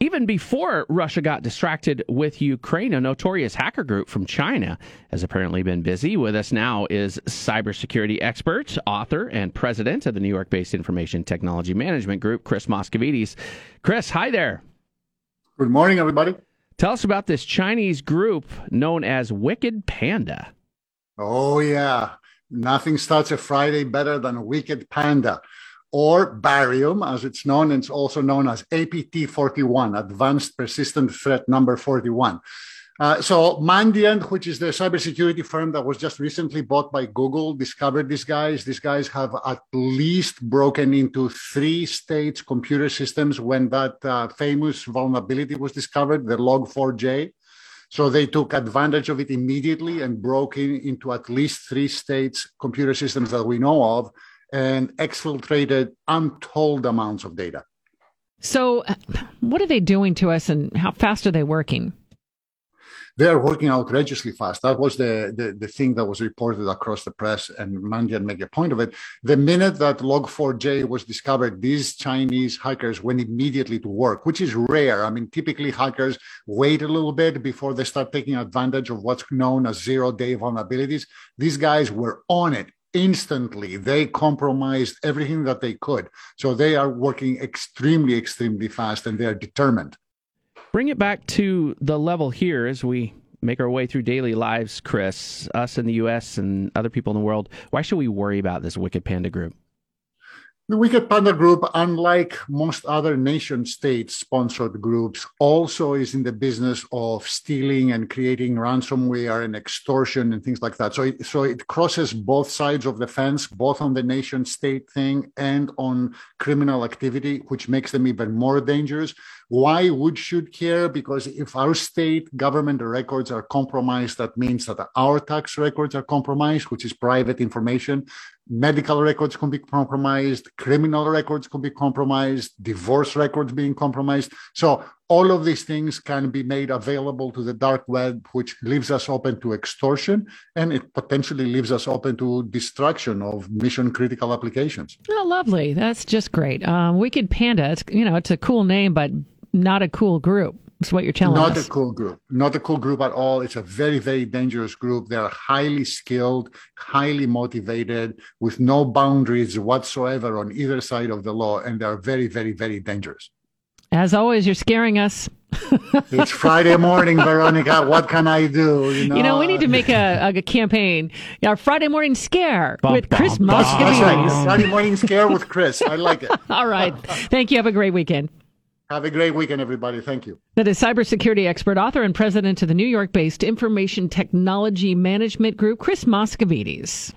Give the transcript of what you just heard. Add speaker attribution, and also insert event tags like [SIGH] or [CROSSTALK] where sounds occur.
Speaker 1: Even before Russia got distracted with Ukraine, a notorious hacker group from China has apparently been busy. With us now is cybersecurity expert, author, and president of the New York based information technology management group, Chris Moschovitis. Chris, hi there.
Speaker 2: Good morning, everybody.
Speaker 1: Tell us about this Chinese group known as Wicked Panda.
Speaker 2: Oh, yeah. Nothing starts a Friday better than a Wicked Panda or barium, as it's known, and it's also known as APT 41, Advanced Persistent Threat Number 41. Uh, so Mandiant, which is the cybersecurity firm that was just recently bought by Google, discovered these guys. These guys have at least broken into three states' computer systems when that uh, famous vulnerability was discovered, the Log4j. So they took advantage of it immediately and broke in, into at least three states' computer systems that we know of and exfiltrated untold amounts of data.
Speaker 3: So, what are they doing to us and how fast are they working?
Speaker 2: They are working outrageously fast. That was the, the, the thing that was reported across the press, and Mandiant made a point of it. The minute that Log4j was discovered, these Chinese hackers went immediately to work, which is rare. I mean, typically hackers wait a little bit before they start taking advantage of what's known as zero day vulnerabilities. These guys were on it instantly they compromised everything that they could. So they are working extremely extremely fast and they are determined.
Speaker 1: Bring it back to the level here as we make our way through daily lives chris us in the us and other people in the world. Why should we worry about this wicked panda group
Speaker 2: the Wicked Panda Group, unlike most other nation state sponsored groups, also is in the business of stealing and creating ransomware and extortion and things like that. So it, so it crosses both sides of the fence, both on the nation state thing and on criminal activity, which makes them even more dangerous. Why would should care? Because if our state government records are compromised, that means that our tax records are compromised, which is private information medical records can be compromised, criminal records can be compromised, divorce records being compromised. So all of these things can be made available to the dark web, which leaves us open to extortion and it potentially leaves us open to destruction of mission critical applications.
Speaker 3: Oh, lovely. That's just great. Um, Wicked Panda, it's, you know, it's a cool name, but not a cool group. That's what you're telling
Speaker 2: Not
Speaker 3: us.
Speaker 2: Not a cool group. Not a cool group at all. It's a very, very dangerous group. They're highly skilled, highly motivated, with no boundaries whatsoever on either side of the law, and they're very, very, very dangerous.
Speaker 3: As always, you're scaring us.
Speaker 2: it's Friday morning, Veronica. What can I do?
Speaker 3: You know, you know we need to make a, a campaign. Our Friday morning scare bum, with Chris Moschovitis.
Speaker 2: Right. Friday morning scare with Chris. I like it. [LAUGHS]
Speaker 3: All right. Thank you. Have a great weekend.
Speaker 2: Have a great weekend, everybody. Thank you.
Speaker 3: That is cybersecurity expert, author, and president of the New York based Information Technology Management Group, Chris Moschovitis.